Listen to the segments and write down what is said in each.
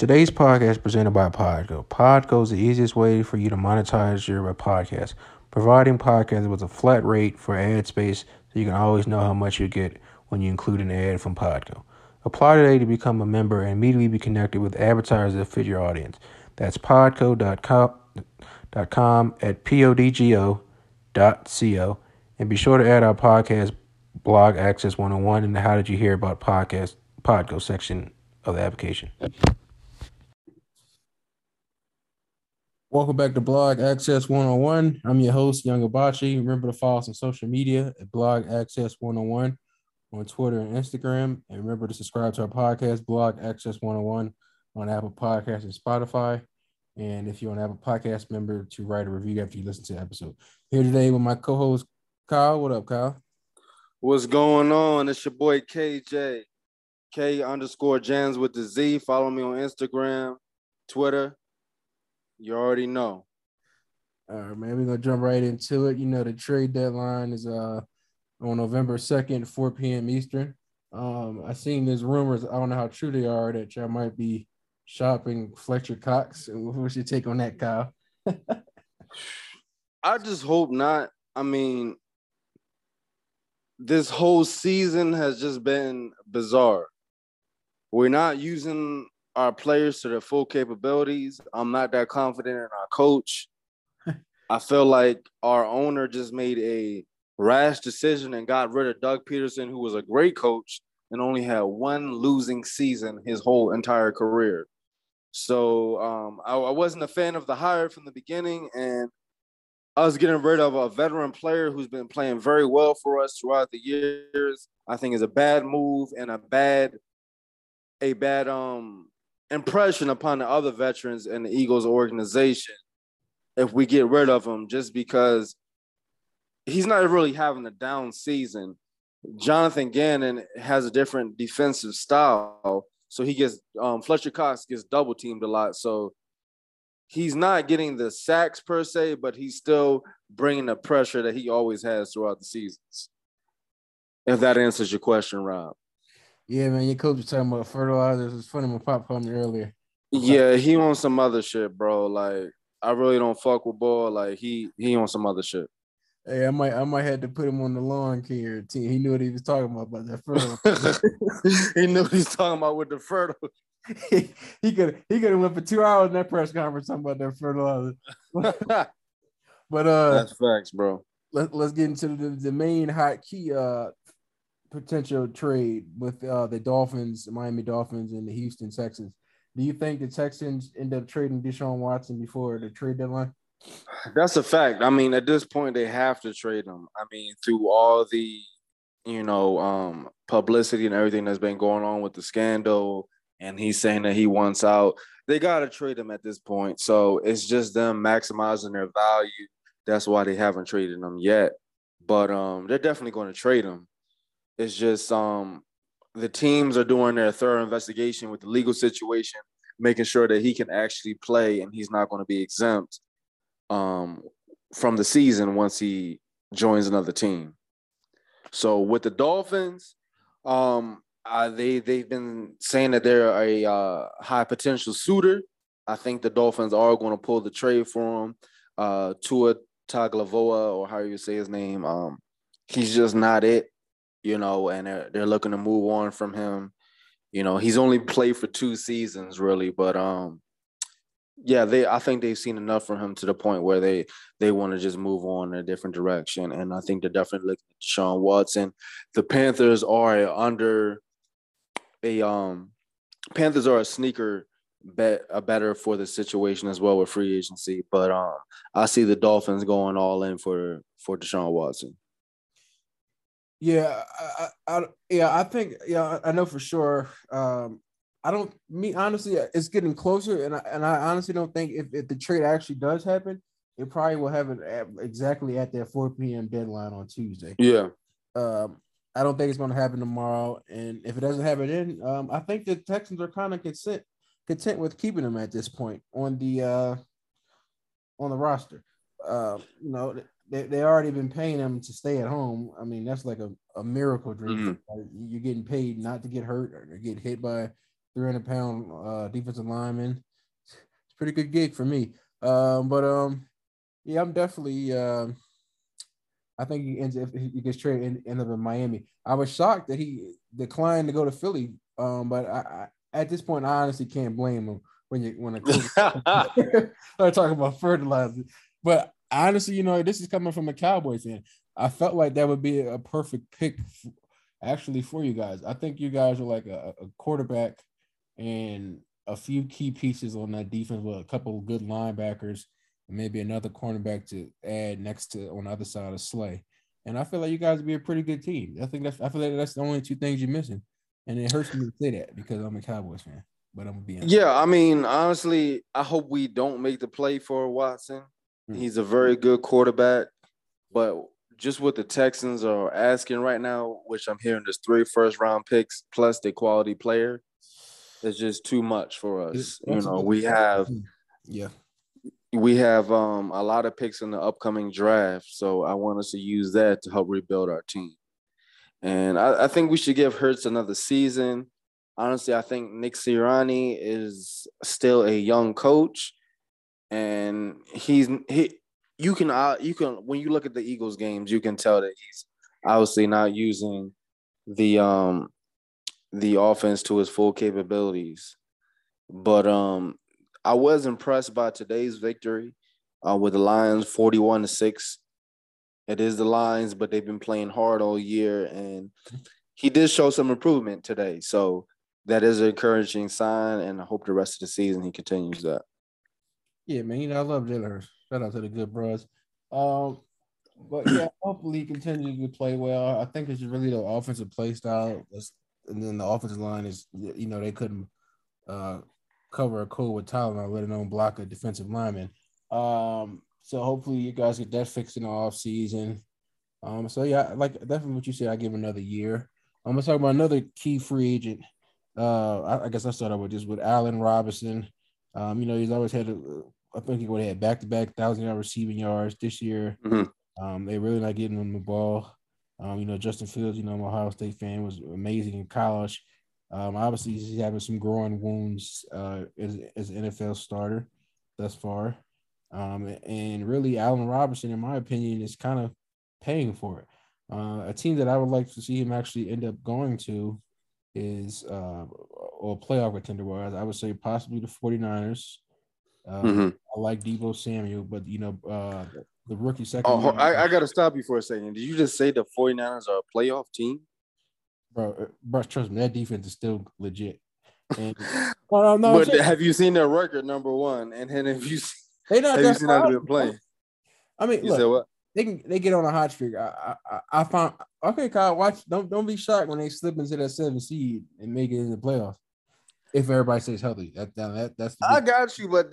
Today's podcast is presented by Podgo. Podgo is the easiest way for you to monetize your podcast, providing podcasts with a flat rate for ad space so you can always know how much you get when you include an ad from Podgo. Apply today to become a member and immediately be connected with advertisers that fit your audience. That's podco.com at podgo.co. And be sure to add our podcast blog access 1on1 in the How Did You Hear About Podcast Podgo section of the application. Welcome back to Blog Access 1on1. I'm your host, Young Hibachi. Remember to follow us on social media at Blog Access 1on1 on Twitter and Instagram. And remember to subscribe to our podcast, Blog Access 1on1, on Apple Podcasts and Spotify. And if you're an Apple Podcast member, to write a review after you listen to the episode. Here today with my co-host Kyle. What up, Kyle? What's going on? It's your boy KJ. K underscore Jans with the Z. Follow me on Instagram, Twitter. You already know. All right, man. We're gonna jump right into it. You know, the trade deadline is uh on November 2nd, 4 p.m. Eastern. Um, I seen there's rumors, I don't know how true they are, that y'all might be shopping Fletcher Cox. What's your take on that, Kyle? I just hope not. I mean, this whole season has just been bizarre. We're not using our players to their full capabilities. I'm not that confident in our coach. I feel like our owner just made a rash decision and got rid of Doug Pederson, who was a great coach and only had one losing season his whole entire career. So um, I, I wasn't a fan of the hire from the beginning, and I was getting rid of a veteran player who's been playing very well for us throughout the years, I think is a bad move and a bad a bad um impression upon the other veterans in the Eagles organization if we get rid of him just because he's not really having a down season. Jonathan Gannon has a different defensive style, so he gets um, Fletcher Cox gets double teamed a lot. So he's not getting the sacks per se, but he's still bringing the pressure that he always has throughout the seasons. If that answers your question, Rob. Yeah, man, your coach was talking about fertilizers. It's funny, my pop called me earlier. Yeah, he on some other shit, bro. Like I really don't fuck with ball. Like he he on some other shit. Hey, I might I might have to put him on the lawn care team. He knew what he was talking about about that fertile. he knew what he's talking about with the fertile. he, he could he could have went for two hours in that press conference talking about that fertilizer. but uh that's facts, bro. Let, let's get into the, the main hot key uh potential trade with uh the Dolphins, Miami Dolphins, and the Houston Texans. Do you think the Texans end up trading Deshaun Watson before the trade deadline? That's a fact. I mean, at this point, they have to trade him. I mean, through all the, you know, um, publicity and everything that's been going on with the scandal, and he's saying that he wants out. They got to trade him at this point. So it's just them maximizing their value. That's why they haven't traded him yet. But um, they're definitely going to trade him. It's just um, the teams are doing their thorough investigation with the legal situation, making sure that he can actually play and he's not going to be exempt um, from the season once he joins another team. So with the Dolphins, um, uh, they they've been saying that they're a uh, high potential suitor. I think the Dolphins are going to pull the trade for him. Uh, Tua Tagovailoa, or how you say his name, um, he's just not it, you know. And they're they're looking to move on from him. You know, he's only played for two seasons really, but um, yeah, they I think they've seen enough from him to the point where they they want to just move on in a different direction. And I think they're definitely looking at Sean Watson. The Panthers are under a um Panthers are a sneaker bet a better for the situation as well with free agency. But um I see the Dolphins going all in for for Deshaun Watson. Yeah, I, I, yeah, I think yeah, I know for sure. Um, I don't me honestly, it's getting closer, and I, and I honestly don't think if, if the trade actually does happen, it probably will happen at, exactly at that 4 p.m. deadline on Tuesday. Yeah. Um, I don't think it's going to happen tomorrow, and if it doesn't happen then, um, I think the Texans are kind of content content with keeping him at this point on the uh on the roster. Uh, you know, they they already been paying him to stay at home. I mean, that's like a, a miracle dream. Mm-hmm. You're getting paid not to get hurt or get hit by 300 pound uh, defensive lineman. It's a pretty good gig for me. Um, but um, yeah, I'm definitely. Uh, I think he ends if he gets traded and end up in Miami. I was shocked that he declined to go to Philly. Um, but I, I at this point, I honestly can't blame him when you when I start talking about fertilizer. But honestly, you know, this is coming from a Cowboys fan. I felt like that would be a perfect pick, actually, for you guys. I think you guys are like a, a quarterback and a few key pieces on that defense with a couple of good linebackers and maybe another cornerback to add next to on the other side of Slay. And I feel like you guys would be a pretty good team. I think that's I feel like that's the only two things you're missing. And it hurts me to say that because I'm a Cowboys fan. But I'm gonna be. Yeah, I mean, honestly, I hope we don't make the play for Watson. Mm-hmm. He's a very good quarterback, but just what the Texans are asking right now, which I'm hearing there's three first round picks plus the quality player, is just too much for us. you know, we have yeah. We have um a lot of picks in the upcoming draft. So I want us to use that to help rebuild our team. And I, I think we should give Hurts another season. Honestly, I think Nick Sirianni is still a young coach, and he's he. You can uh, you can when you look at the Eagles games, you can tell that he's obviously not using the um the offense to his full capabilities. But um I was impressed by today's victory uh, with the Lions 41 to 6 it is the Lions, but they've been playing hard all year, and he did show some improvement today. So that is an encouraging sign, and I hope the rest of the season he continues that. Yeah, man. You know, I love Jalen Hurts. Shout out to the good bros. Um, but yeah, hopefully he continues to play well. I think it's really the offensive play style, and then the offensive line is, you know, they couldn't uh, cover a code with Tylenol, let alone block a defensive lineman. Um, so hopefully you guys get that fixed in the off season. Um, so yeah, like definitely what you said, I give another year. I'm gonna talk about another key free agent. Uh, I, I guess I started with this with Allen Robinson. Um, you know, he's always had a, I think he would have had back to back thousand yard receiving yards this year. Mm-hmm. Um, they really not getting him the ball. Um, you know, Justin Fields, you know, I'm Ohio State fan, was amazing in college. Um, obviously he's having some growing wounds uh, as, as an NFL starter thus far. Um, and really, Allen Robinson, in my opinion, is kind of paying for it. Uh, a team that I would like to see him actually end up going to is uh, or playoff contender wise, I would say possibly the 49ers. Uh, mm-hmm. I like Deebo Samuel, but you know, uh, the rookie second. Oh, I, I got to stop you for a second. Did you just say the 49ers are a playoff team? Bro, uh, bro, trust me, that defense is still legit. And, no, no, but have you seen their record? Number one, and then if you they not. Have you seen how they've been playing? I mean, you look, They can they get on a hot streak. I, I I found okay, Kyle. Watch. Don't don't be shocked when they slip into that seven seed and make it in the playoffs. If everybody stays healthy, that that that's. I got you, but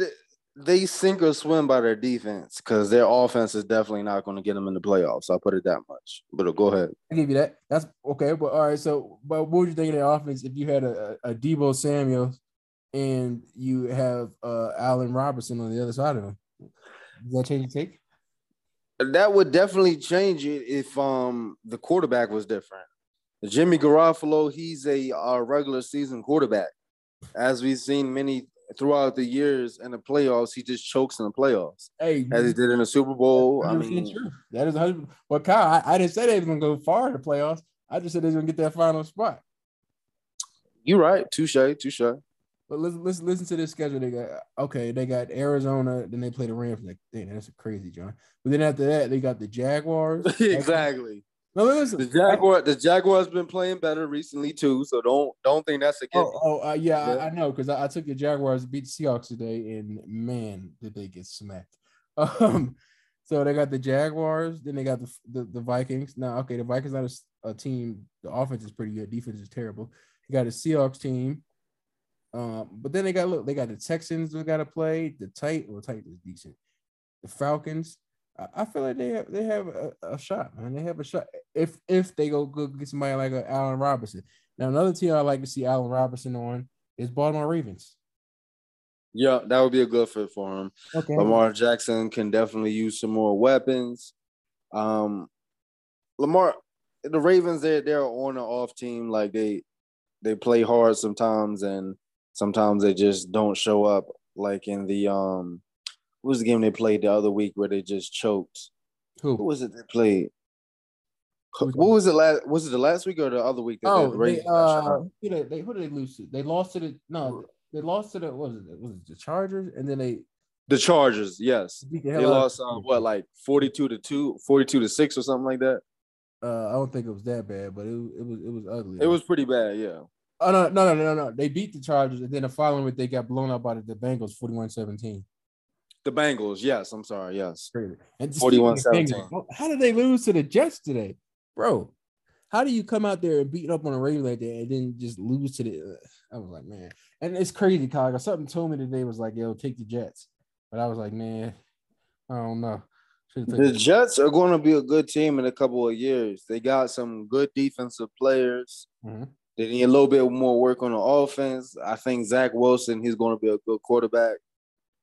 they sink or swim by their defense because their offense is definitely not going to get them in the playoffs. I'll put it that much. But go ahead. I give you that. That's okay. But all right. So, but what would you think of their offense if you had a, a Deebo Samuel and you have uh Allen Robinson on the other side of him. Does that change your take? That would definitely change it if um the quarterback was different. Jimmy Garoppolo, he's a, a regular season quarterback. As we've seen many throughout the years in the playoffs, he just chokes in the playoffs. Hey, as he did in the Super Bowl. I mean, true. that is 100. Well, Kyle, I, I didn't say they was gonna go far in the playoffs. I just said they was gonna get that final spot. You're right. Touche, touche. But listen, listen, listen to this schedule. They got okay. They got Arizona. Then they play the Rams. Like, dang, that's a crazy, John. But then after that, they got the Jaguars. exactly. No, listen. The Jaguar, the Jaguars have been playing better recently too. So don't don't think that's a given. Oh, oh uh, yeah, yeah, I, I know because I, I, took the Jaguars beat the Seahawks today, and man, did they get smacked. Um, so they got the Jaguars. Then they got the the, the Vikings. Now, okay, the Vikings are a, a team. The offense is pretty good. Defense is terrible. You got a Seahawks team. Um, but then they got look, they got the Texans they got to play, the tight well, tight is decent. The Falcons, I, feel like they have they have a, a, shot, man. They have a shot if if they go go get somebody like a Allen Robinson. Now another team I like to see Allen Robinson on is Baltimore Ravens. Yeah, that would be a good fit for him. Okay. Lamar Jackson can definitely use some more weapons. Um, Lamar, the Ravens, they're they're on and off team. Like they they play hard sometimes, and Sometimes they just don't show up. Like in the um, what was the game they played the other week where they just choked? Who? Who was it they played? What was it last? Was it the last week or the other week? That Oh, the they, shut uh, who, they, they, who did they lose to? They lost to the no, they lost to the what was it? Was it the Chargers? And then they the Chargers. Yes, the they lost uh, what like forty-two to two, 42 to six or something like that. Uh, I don't think it was that bad, but it, was- it was it was ugly. It was pretty bad. Yeah. Oh no, no, no, no, no. They beat the Chargers, and then the following week they got blown out by the, the Bengals 41-17. The Bengals. Yes, I'm sorry. Yes. And 41-17. Bengals, How did they lose to the Jets today, bro? How do you come out there and beat up on a Ravens like that and then just lose to the? uh, I was like, man, and it's crazy, Kyle. Something told me today was like, yo, take the Jets, but I was like, man, I don't know. The Jets are going to be a good team in a couple of years. They got some good defensive players. Mhm. They need a little bit more work on the offense. I think Zach Wilson, he's going to be a good quarterback.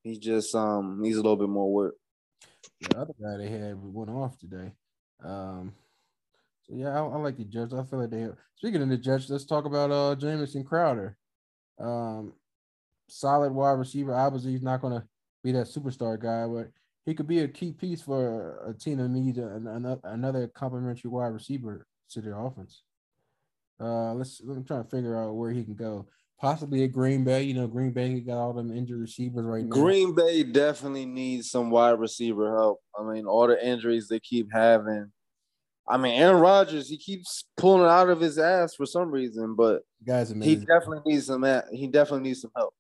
He just um needs a little bit more work. the other guy they had went off today. Um, so yeah, I, I like the Jets. I feel like they. Speaking of the Jets, let's talk about uh Jamison Crowder. Um, solid wide receiver. Obviously, he's not to be that superstar guy, but he could be a key piece for a team that needs an, another another complementary wide receiver to their offense. Uh, let's. I'm trying to figure out where he can go. Possibly at Green Bay. You know, Green Bay got all them injured receivers right now. Green Bay definitely needs some wide receiver help. I mean, all the injuries they keep having. I mean, Aaron Rodgers, he keeps pulling it out of his ass for some reason, but guys, he definitely needs some. He definitely needs some help.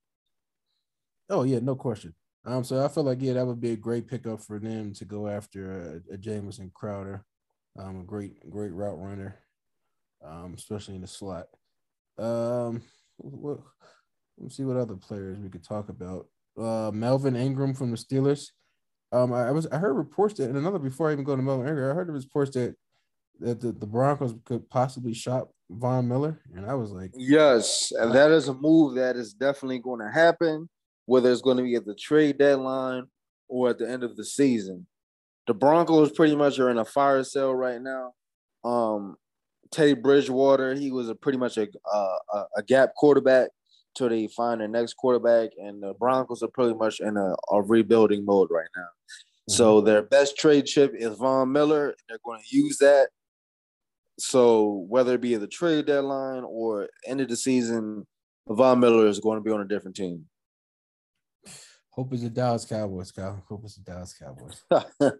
Oh yeah, no question. Um, so I feel like yeah, that would be a great pickup for them to go after a, a Jamison Crowder, um, a great great route runner, um, especially in the slot. Um, what, let's see what other players we could talk about. Uh, Melvin Ingram from the Steelers. Um, I, I was I heard reports that and another before I even go to Melvin Ingram, I heard reports that that the, the Broncos could possibly shop Von Miller, and I was like, Yes, and that is a move that is definitely going to happen, whether it's going to be at the trade deadline or at the end of the season. The Broncos pretty much are in a fire sale right now. Um, Teddy Bridgewater, he was a pretty much a uh, a, a gap quarterback till they find their next quarterback, and the Broncos are pretty much in a, a rebuilding mode right now. So their best trade chip is Von Miller. They're going to use that. So whether it be the trade deadline or end of the season, Von Miller is going to be on a different team. hope it's the Dallas Cowboys, Kyle. Hope it's the Dallas Cowboys.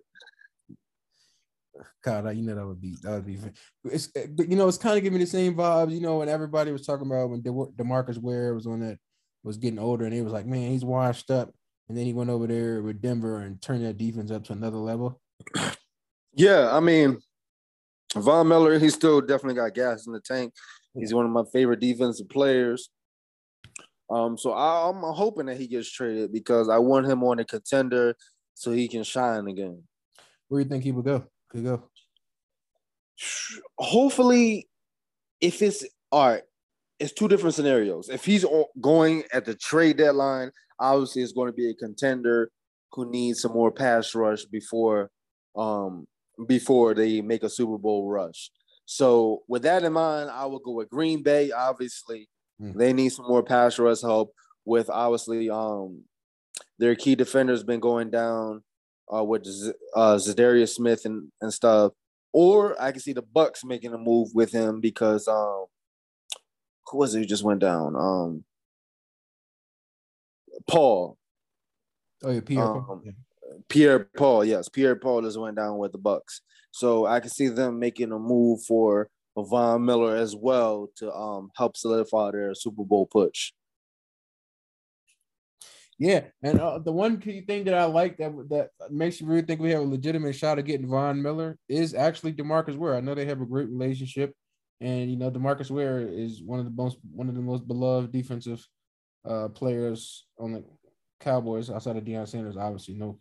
God, you know that would be that would be. It's but you know it's kind of giving me the same vibes. You know when everybody was talking about when De- Demarcus Ware was on that was getting older and he was like, man, he's washed up, and then he went over there with Denver and turned that defense up to another level. yeah, I mean, Von Miller, he's still definitely got gas in the tank. He's one of my favorite defensive players. Um, so I, I'm hoping that he gets traded because I want him on a contender so he can shine again. Where do you think he would go? Could go. hopefully if it's all right it's two different scenarios if he's going at the trade deadline obviously it's going to be a contender who needs some more pass rush before um before they make a super bowl rush so with that in mind i will go with green bay obviously Hmm. they need some more pass rush help with obviously um their key defenders been going down uh, with Z- uh, Zadarius Smith and, and stuff. Or I can see the Bucks making a move with him because um, who was it who just went down? Um, Paul, Oh yeah, Pierre. Um, Pierre Paul. Yes, Pierre Paul just went down with the Bucks. So I can see them making a move for Von Miller as well to um help solidify their Super Bowl push. Yeah, and uh, the one key thing that I like that that makes you really think we have a legitimate shot of getting Von Miller is actually Demarcus Ware. I know they have a great relationship, and you know Demarcus Ware is one of the most one of the most beloved defensive uh, players on the Cowboys outside of Deion Sanders, obviously no,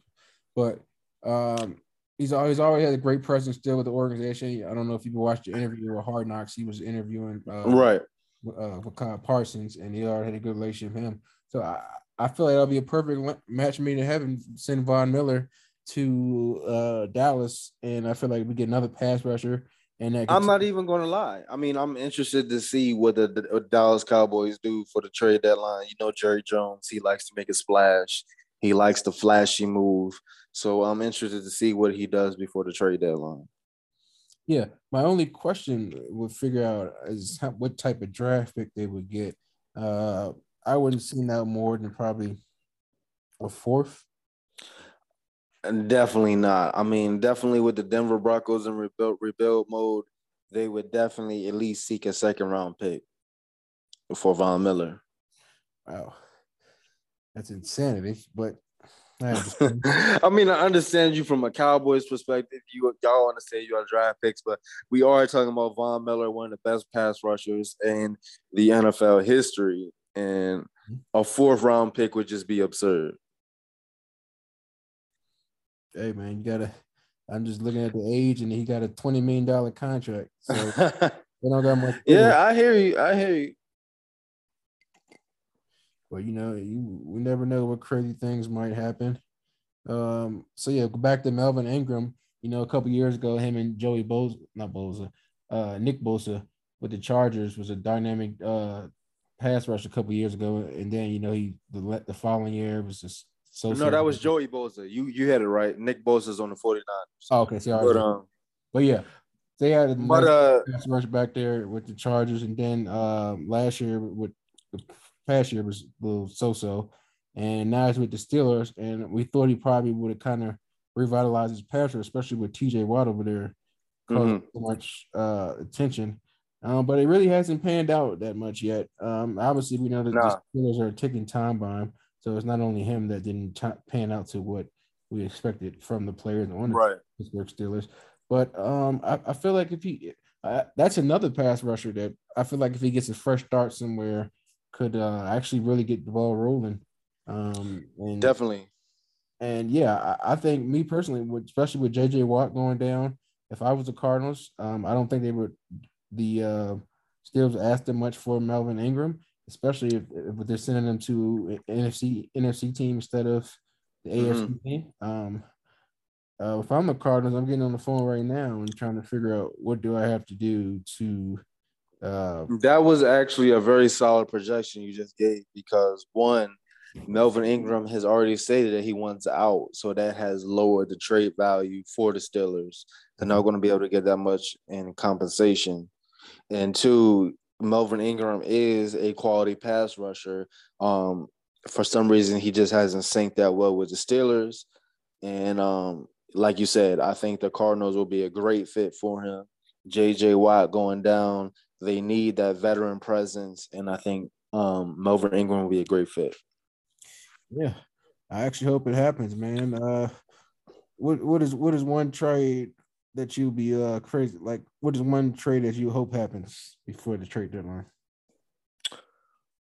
but um, he's always always had a great presence still with the organization. I don't know if you watched the interview with Hard Knocks. He was interviewing uh, Right. uh, with Kyle Parsons, and he already had a good relationship with him. So I, I feel like that'll be a perfect match made in heaven. Send Von Miller to uh, Dallas, and I feel like we get another pass rusher. And that I'm not even going to lie. I mean, I'm interested to see what the, the Dallas Cowboys do for the trade deadline. You know, Jerry Jones, he likes to make a splash. He likes the flashy move. So I'm interested to see what he does before the trade deadline. Yeah, my only question would figure out is how, what type of draft pick they would get. Uh, I wouldn't seen that more than probably a fourth. Definitely not. I mean, definitely with the Denver Broncos in rebuild rebuild mode, they would definitely at least seek a second round pick for Von Miller. Wow, that's insanity. But I, I mean, I understand you from a Cowboys perspective. You y'all want to say you are draft picks, but we are talking about Von Miller, one of the best pass rushers in the NFL history, and mm-hmm. a fourth round pick would just be absurd. Hey man, you gotta. I'm just looking at the age, and he got a twenty million dollar contract. So they don't got much. Yeah, I hear you. I hear you. But you know, you we never know what crazy things might happen. Um, so yeah, go back to Melvin Ingram. You know, a couple years ago, him and Joey Bosa, not Bosa, uh, Nick Bosa with the Chargers was a dynamic uh pass rush a couple years ago, and then you know he the the following year was just so. No, that was Joey Bosa. You you had it right. Nick Bosa's on the 49ers. Oh, okay, so but, um, but yeah, they had a but, uh, pass rush back there with the Chargers, and then uh, last year with the past year was a little so-so, and now he's with the Steelers, and we thought he probably would have kind of revitalized his passer, especially with T.J. Watt over there, causing mm-hmm. so much uh, attention. Um, but it really hasn't panned out that much yet. Um, obviously, we know that nah. the Steelers are ticking time bomb, so it's not only him that didn't t- pan out to what we expected from the players on the right. Pittsburgh Steelers. But um, I, I, feel like if he, uh, that's another pass rusher that I feel like if he gets a fresh start somewhere, could uh, actually really get the ball rolling. Um, and, Definitely. And yeah, I, I, think me personally, especially with JJ Watt going down, if I was the Cardinals, um, I don't think they would the uh, Steelers them much for Melvin Ingram, especially if, if they're sending them to NFC NFC team instead of the mm-hmm. AFC team. Um, uh, if I'm the Cardinals, I'm getting on the phone right now and trying to figure out what do I have to do to uh, that was actually a very solid projection you just gave because one, Melvin Ingram has already stated that he wants out, so that has lowered the trade value for the Steelers. They're not going to be able to get that much in compensation. And two, Melvin Ingram is a quality pass rusher. Um, for some reason, he just hasn't synced that well with the Steelers. And um, like you said, I think the Cardinals will be a great fit for him. JJ Watt going down they need that veteran presence, and I think um, Melvin Ingram will be a great fit. Yeah, I actually hope it happens, man. Uh, what what is what is one trade that you be uh crazy like? What is one trade that you hope happens before the trade deadline?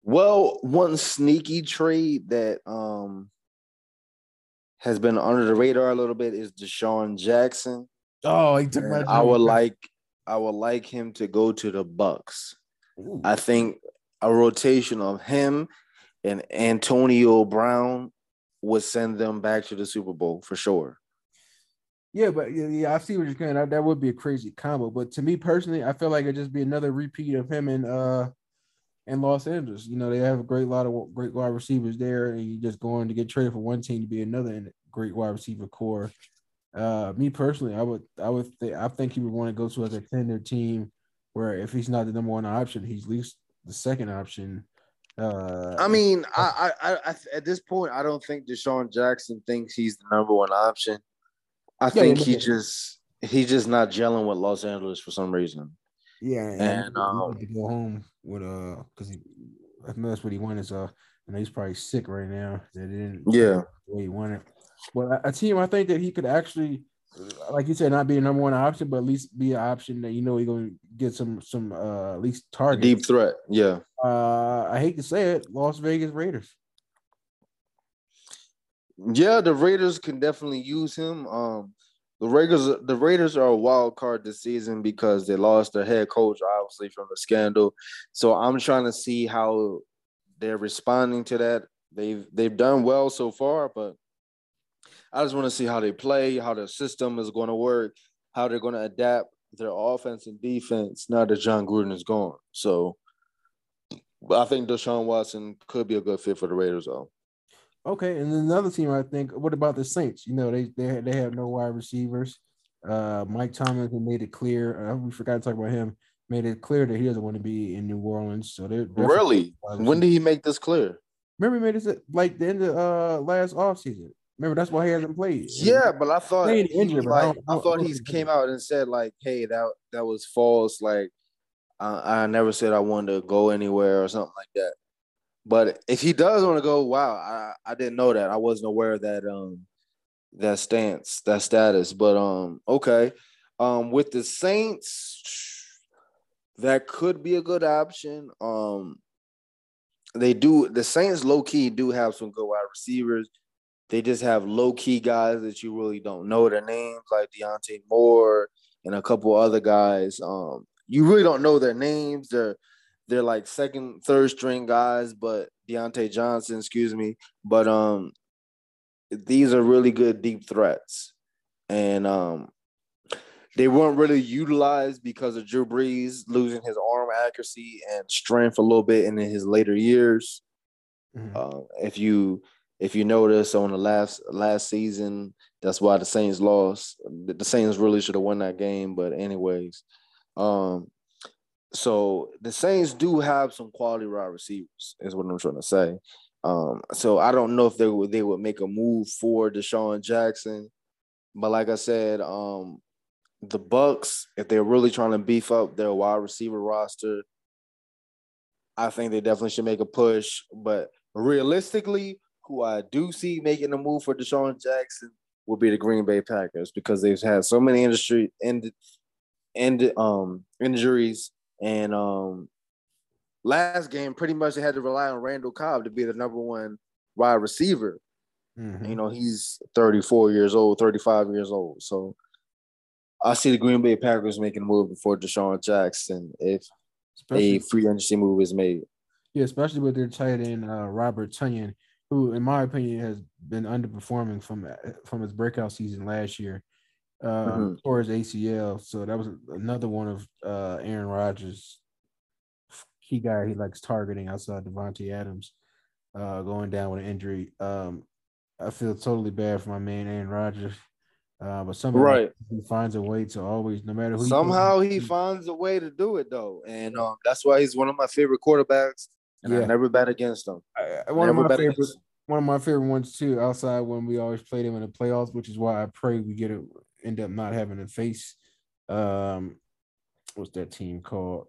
Well, one sneaky trade that um has been under the radar a little bit is DeSean Jackson. Oh, he took my. I would like I would like him to go to the Bucks. Ooh. I think a rotation of him and Antonio Brown would send them back to the Super Bowl for sure. Yeah, but yeah, I see what you're saying. That, that would be a crazy combo. But to me personally, I feel like it'd just be another repeat of him in uh in Los Angeles. You know, they have a great lot of great wide receivers there, and you just going to get traded for one team to be another great wide receiver core. Uh, me personally, I would, I would, th- I think he would want to go to a contender team where if he's not the number one option, he's at least the second option. Uh, I mean, I, I, I, at this point, I don't think DeSean Jackson thinks he's the number one option. I yeah, think he just, he's just not gelling with Los Angeles for some reason. Yeah, and, and um, to go home with uh, because I know that's what he wanted. So I know he's probably sick right now. They didn't, yeah, the he wanted. But a team, I think that he could actually, like you said, not be a number one option, but at least be an option that you know he's going to get some some uh, at least target. Deep threat, yeah. Uh, I hate to say it, Las Vegas Raiders. Yeah, the Raiders can definitely use him. Um, the Raiders, the Raiders are a wild card this season because they lost their head coach, obviously from the scandal. So I'm trying to see how they're responding to that. They've they've done well so far, but I just want to see how they play, how their system is going to work, how they're going to adapt their offense and defense now that Jon Gruden is gone. So I think Deshaun Watson could be a good fit for the Raiders though. Okay, and then another team I think. What about the Saints? You know, they they they have no wide receivers. Uh, Mike Tomlin made it clear. Uh, we forgot to talk about him. Made it clear that he doesn't want to be in New Orleans. So they're really. When did he make this clear? Remember, he made it like the end of uh, last offseason. Remember, that's why he hasn't played. Yeah, but I thought injured, like, I, I, I, thought he came out and said like, "Hey, that that was false." Like, I, I never said I wanted to go anywhere or something like that. But if he does want to go, wow, I, I didn't know that. I wasn't aware of that um that stance, that status. But um, okay. Um, with the Saints, that could be a good option. Um, they do the Saints low key do have some good wide receivers. They just have low key guys that you really don't know their names, like Deontay Moore and a couple other guys. Um, you really don't know their names. They're they're like second, third string guys, but Diontae Johnson, excuse me. But um these are really good deep threats. And um they weren't really utilized because of Drew Brees losing his arm accuracy and strength a little bit in his later years. Mm-hmm. Uh, if you if you notice on the last last season, that's why the Saints lost. The Saints really should have won that game, but anyways, um, so the Saints do have some quality wide receivers, is what I'm trying to say. Um, so I don't know if they would they would make a move for DeSean Jackson, but like I said, um, the Bucks, if they're really trying to beef up their wide receiver roster, I think they definitely should make a push. But realistically, who I do see making a move for DeSean Jackson will be the Green Bay Packers because they've had so many industry and and um injuries and um last game pretty much they had to rely on Randall Cobb to be the number one wide receiver. Mm-hmm. You know, he's 34 years old, 35 years old. So I see the Green Bay Packers making a move before DeSean Jackson if especially, a free agency move is made. Yeah, especially with their tight end uh, Robert Tonyan, who, in my opinion, has been underperforming from from his breakout season last year um, mm-hmm. towards ACL. So that was another one of uh, Aaron Rodgers' key guy he likes targeting outside Davante Adams uh, going down with an injury. Um, I feel totally bad for my man Aaron Rodgers. Uh, but somehow right. he finds a way to always, no matter who. Somehow he, he finds a way to do it though, and um, that's why he's one of my favorite quarterbacks. And yeah. I never bet against him. I, one never of my favorite, one of my favorite ones too. Outside when we always played him in the playoffs, which is why I pray we get it end up not having to face um what's that team called?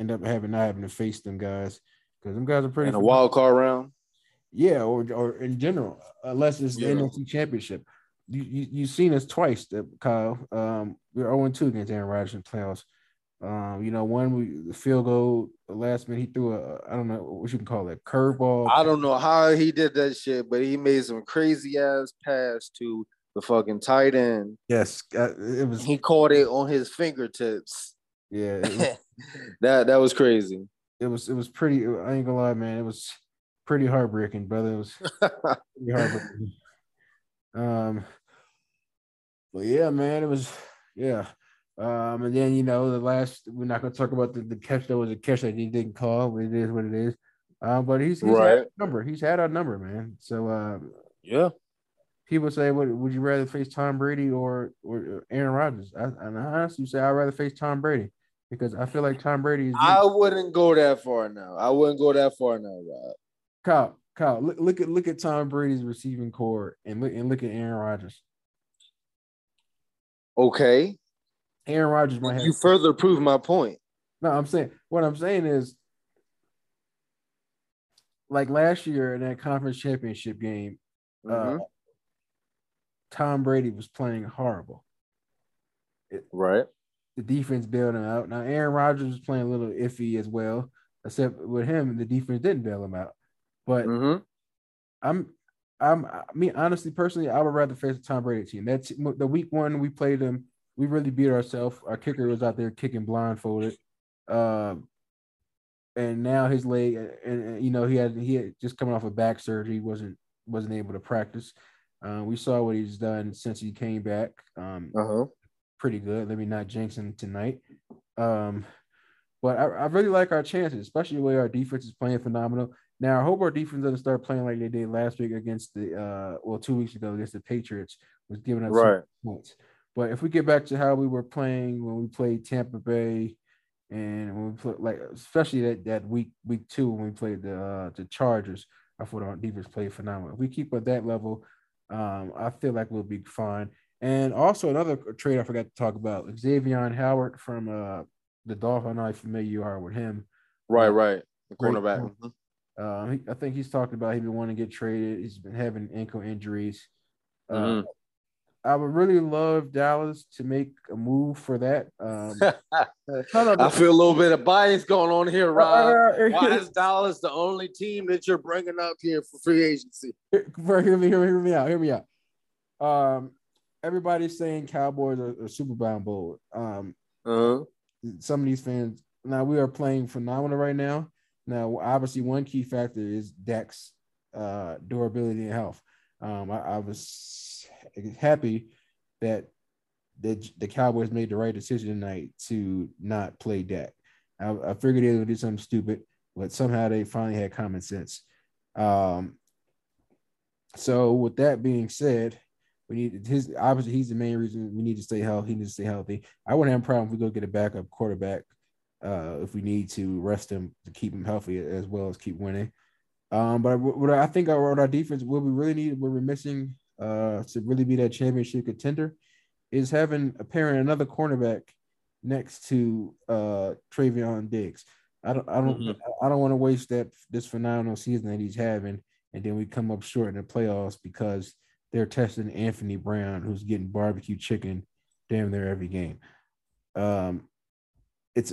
End up having not having to face them guys because them guys are pretty. In a wild card round. Yeah, or or in general, unless it's yeah. the NFC Championship. You you you've seen us twice, Kyle. Um, we are 0 2 against Aaron Rodgers in playoffs. Um, you know, one we the field goal last minute he threw a I don't know what you can call it curveball. I don't know how he did that shit, but he made some crazy ass pass to the fucking tight end. Yes, uh, it was. He caught it on his fingertips. Yeah, was, that that was crazy. It was it was pretty. I ain't gonna lie, man. It was pretty heartbreaking, brother. It was pretty heartbreaking. Um, but yeah, man, it was yeah. Um, and then you know the last we're not gonna talk about the, the catch that was a catch that he didn't call, but it is what it is. Um, but he's, he's right. had a number. He's had a number, man. So uh, yeah, people say, "What would you rather face Tom Brady or or Aaron Rodgers?" I, and I honestly say I'd rather face Tom Brady because I feel like Tom Brady is. I wouldn't go that far now. I wouldn't go that far now, Rob. Kyle, Kyle, look, look at look at Tom Brady's receiving core and look and look at Aaron Rodgers. Okay. Aaron Rodgers might have. You further prove my point. No, I'm saying what I'm saying is, like last year in that conference championship game, uh, mm-hmm. uh, Tom Brady was playing horrible. It, right. The defense bailed him out. Now Aaron Rodgers was playing a little iffy as well, except with him, the defense didn't bail him out. But mm-hmm. I'm, I'm, I mean, honestly, personally, I would rather face the Tom Brady team. That's the week one we played them. We really beat ourselves. Our kicker was out there kicking blindfolded. Um, and now his leg, and, and, you know, he had he had just coming off a back surgery. He wasn't wasn't able to practice. Uh, we saw what he's done since he came back. Um, uh-huh. pretty good. Let me not jinx him tonight. Um, but I, I really like our chances, especially the way our defense is playing phenomenal. Now I hope our defense doesn't start playing like they did last week against the uh well two weeks ago against the Patriots was giving us Right. points. But if we get back to how we were playing when we played Tampa Bay and when we played like especially that, that week week two when we played the uh the Chargers, I thought our defense played phenomenal. If we keep at that level, um, I feel like we'll be fine. And also another trade I forgot to talk about, Xavier Howard from uh the Dolphins. I know how familiar you are with him. Right, right. The cornerback. Mhm. Uh, he, I think he's talked about he been wanting to get traded. He's been having ankle injuries. Uh, Mhm. I would really love Dallas to make a move for that. Um, I feel a little bit of bias going on here, Rob. Uh, Why is Dallas the only team that you're bringing up here for free agency? Hear me, hear me, hear me out. Hear me out. Um, everybody's saying Cowboys are, are Super Bowl bowl. Um, Uh-huh. some of these fans now we are playing phenomenal right now. Now, obviously, one key factor is Dak's uh, durability and health. Um, I, I was happy that the, the Cowboys made the right decision tonight to not play Dak. I, I figured they would do something stupid, but somehow they finally had common sense. Um, so, with that being said, we need his obviously he's the main reason we need to stay healthy. He needs to stay healthy. I wouldn't have a problem if we go get a backup quarterback uh, if we need to rest him to keep him healthy as well as keep winning. Um, but what I think our, our defense, what we really need, what we're missing uh, to really be that championship contender, is having apparent another cornerback next to uh, Trevon Diggs. I don't, I don't, Mhm. I don't want to waste that this phenomenal season that he's having, and then we come up short in the playoffs because they're testing Anthony Brown, who's getting barbecue chicken damn near every game. Um, it's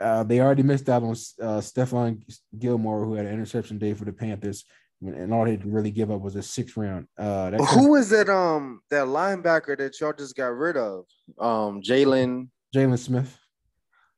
uh, they already missed out on uh, Stephon Gilmore, who had an interception day for the Panthers, and all they had really give up was a sixth round. Uh, that Who is that um that linebacker that y'all just got rid of? Um Jaylon. Jaylon Smith.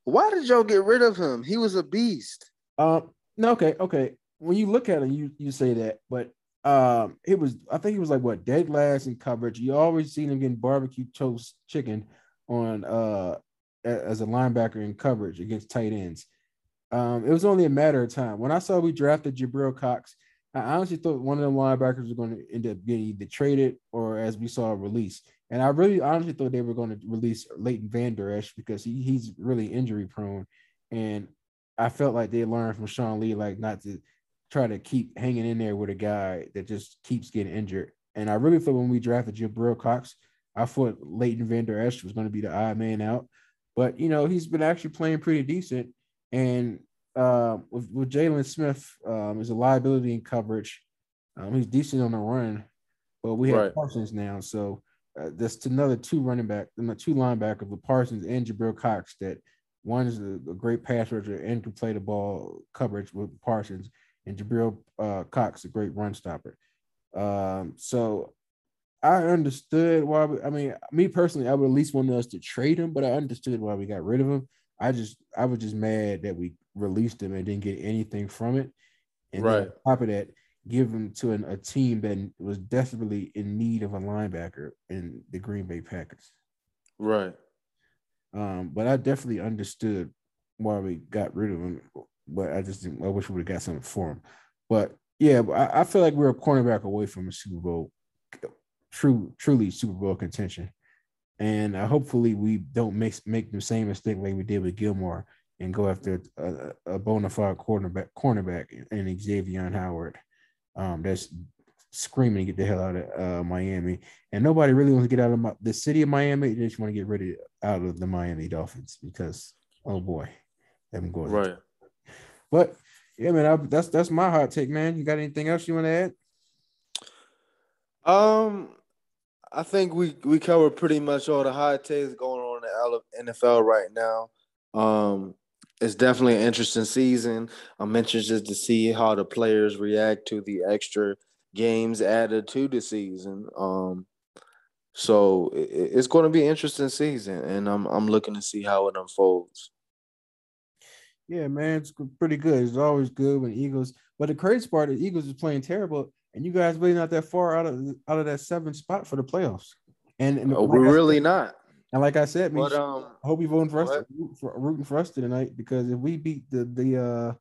Why did y'all get rid of him? He was a beast. Um, no, okay, okay. When you look at him, you you say that, but um, it was I think he was like what dead last in coverage. You always seen him getting barbecue toast chicken on uh as a linebacker in coverage against tight ends. Um, it was only a matter of time. When I saw we drafted Jabril Cox, I honestly thought one of the linebackers was going to end up getting either traded or, as we saw, released. And I really honestly thought they were going to release Leighton Vander Esch because he, he's really injury prone. And I felt like they learned from Sean Lee, like not to try to keep hanging in there with a guy that just keeps getting injured. And I really thought when we drafted Jabril Cox, I thought Leighton Vander Esch was going to be the odd man out. But you know, he's been actually playing pretty decent. And uh, with, with Jaylon Smith, um, is a liability in coverage. Um, he's decent on the run, but we have Right. Parsons now, so uh, that's another two running back, two linebackers with Parsons and Jabril Cox. That one is a, a great pass rusher and can play the ball coverage with Parsons, and Jabril uh, Cox a great run stopper. Um, so I understood why. We, I mean, me personally, I would at least want us to trade him, but I understood why we got rid of him. I just, I was just mad that we released him and didn't get anything from it. And Right. on top of that, give him to an, a team that was desperately in need of a linebacker in the Green Bay Packers. Right. Um, but I definitely understood why we got rid of him. But I just I wish we would have got something for him. But yeah, I, I feel like we're a cornerback away from a Super Bowl, true, truly Super Bowl contention. And uh, hopefully we don't make make the same mistake like we did with Gilmore and go after a, a bona fide cornerback cornerback and Xavier Howard. Um, that's screaming to get the hell out of uh, Miami, and nobody really wants to get out of my, the city of Miami. They just want to get rid of out of the Miami Dolphins because oh boy, them going Right. But yeah, man, I, that's that's my hot take, man. You got anything else you want to add? Um, I think we we covered pretty much all the hot takes going on in the NFL right now. Um, it's definitely an interesting season. I'm interested to see how the players react to the extra games added to the season. Um, so it, it's going to be an interesting season, and I'm I'm looking to see how it unfolds. Yeah, man, it's pretty good. It's always good when Eagles. But the crazy part is Eagles is playing terrible, and you guys really not that far out of out of that seventh spot for the playoffs. And, and Uh, We're really not. And like I said, but, um, I hope you're voting for us, for, rooting for us tonight because if we beat the the uh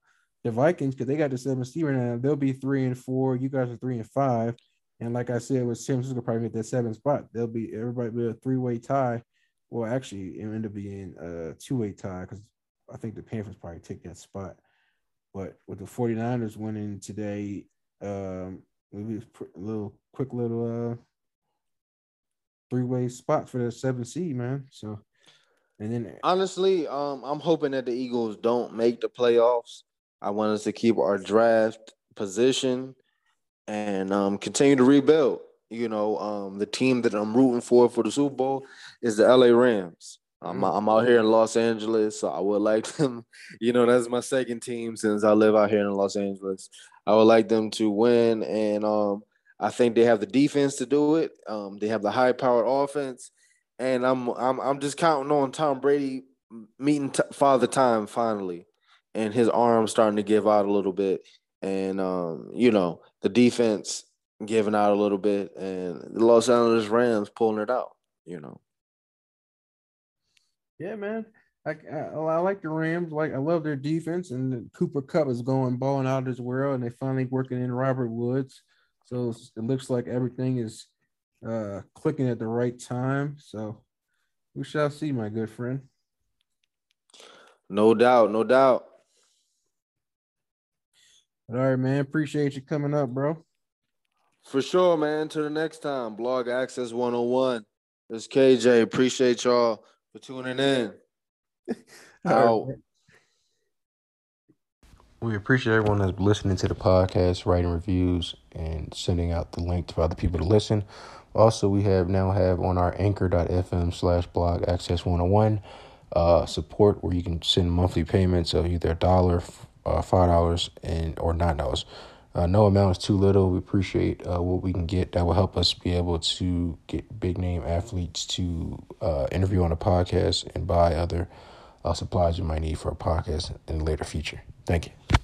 the Vikings, because they got the seven seed right now, they'll be three and four. You guys are three and five. And like I said, with San Francisco probably get that seven spot. They'll be everybody be a three way tie. Well, actually, it'll end up being a two way tie because I think the Panthers probably take that spot. But with the 49ers winning today, um, maybe a little quick little uh three way spot for the seven seed, man. So, and then honestly, um, I'm hoping that the Eagles don't make the playoffs. I want us to keep our draft position and um, continue to rebuild. You know, um, the team that I'm rooting for for the Super Bowl is the LA Rams. I'm, mm-hmm. I'm out here in Los Angeles, so I would like them. You know, that's my second team since I live out here in Los Angeles. I would like them to win, and um, I think they have the defense to do it. Um, they have the high-powered offense, and I'm I'm I'm just counting on Tom Brady meeting t- Father Time finally, and his arm starting to give out a little bit, and um, you know the defense giving out a little bit, and the Los Angeles Rams pulling it out. You know. Yeah, man. I, I, I, like the Rams. Like I love their defense, and Cooper Kupp is going balling out as well, and they finally working in Robert Woods. So it looks like everything is uh, clicking at the right time. So we shall see, my good friend. No doubt, no doubt. All right, man. Appreciate you coming up, bro. For sure, man. To the next time. Blog Access 1on1. It's KJ. Appreciate y'all for tuning in. Right, we appreciate everyone that's listening to the podcast, writing reviews, and sending out the link to other people to listen. Also, we have now have on our anchor.fm slash blog access 1on1 uh, support where you can send monthly payments of either a dollar, uh, five dollars, and or nine dollars. Uh, no amount is too little. We appreciate uh, what we can get. That will help us be able to get big name athletes to uh, interview on a podcast and buy other uh, supplies you might need for a podcast in the later future. Thank you.